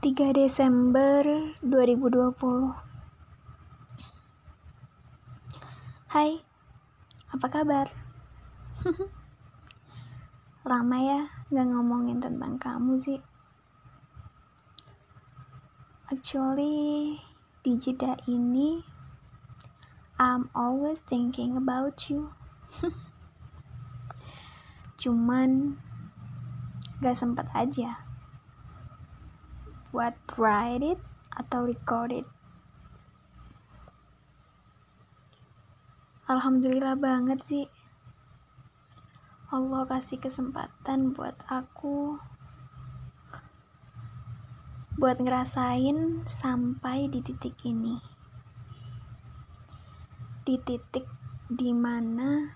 3 Desember 2020 Hai, apa kabar? Lama ya gak ngomongin tentang kamu sih. Actually, di jeda ini I'm always thinking about you. Cuman gak sempet aja buat write it atau record it. Alhamdulillah banget sih. Allah kasih kesempatan buat aku buat ngerasain sampai di titik ini. Di titik di mana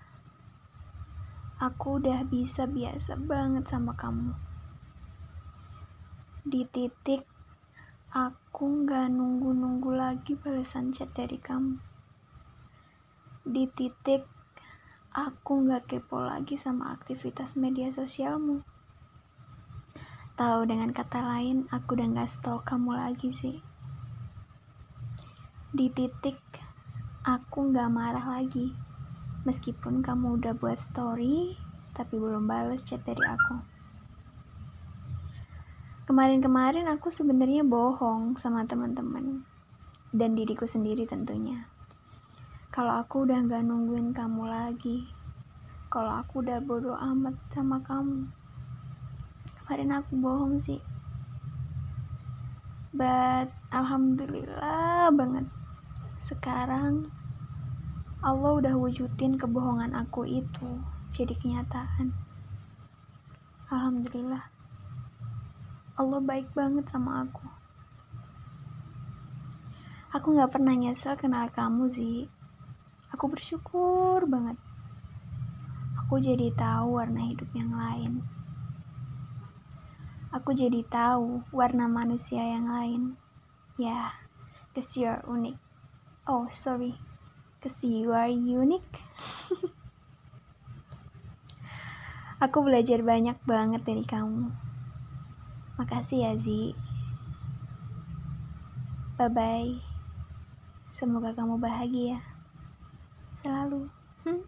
aku udah bisa biasa banget sama kamu di titik aku nggak nunggu-nunggu lagi balasan chat dari kamu. Di titik aku nggak kepo lagi sama aktivitas media sosialmu. Tahu dengan kata lain, aku udah nggak stalk kamu lagi sih. Di titik aku nggak marah lagi, meskipun kamu udah buat story, tapi belum balas chat dari aku. Kemarin-kemarin aku sebenarnya bohong sama teman-teman dan diriku sendiri tentunya. Kalau aku udah gak nungguin kamu lagi, kalau aku udah bodoh amat sama kamu. Kemarin aku bohong sih. But alhamdulillah banget. Sekarang Allah udah wujudin kebohongan aku itu jadi kenyataan. Alhamdulillah. Allah baik banget sama aku. Aku gak pernah nyesel kenal kamu sih. Aku bersyukur banget. Aku jadi tahu warna hidup yang lain. Aku jadi tahu warna manusia yang lain. Ya, cause you are unique. Oh, sorry. Cause you are unique. Aku belajar banyak banget dari kamu. Makasih ya Zi. Bye bye. Semoga kamu bahagia selalu. Hmm?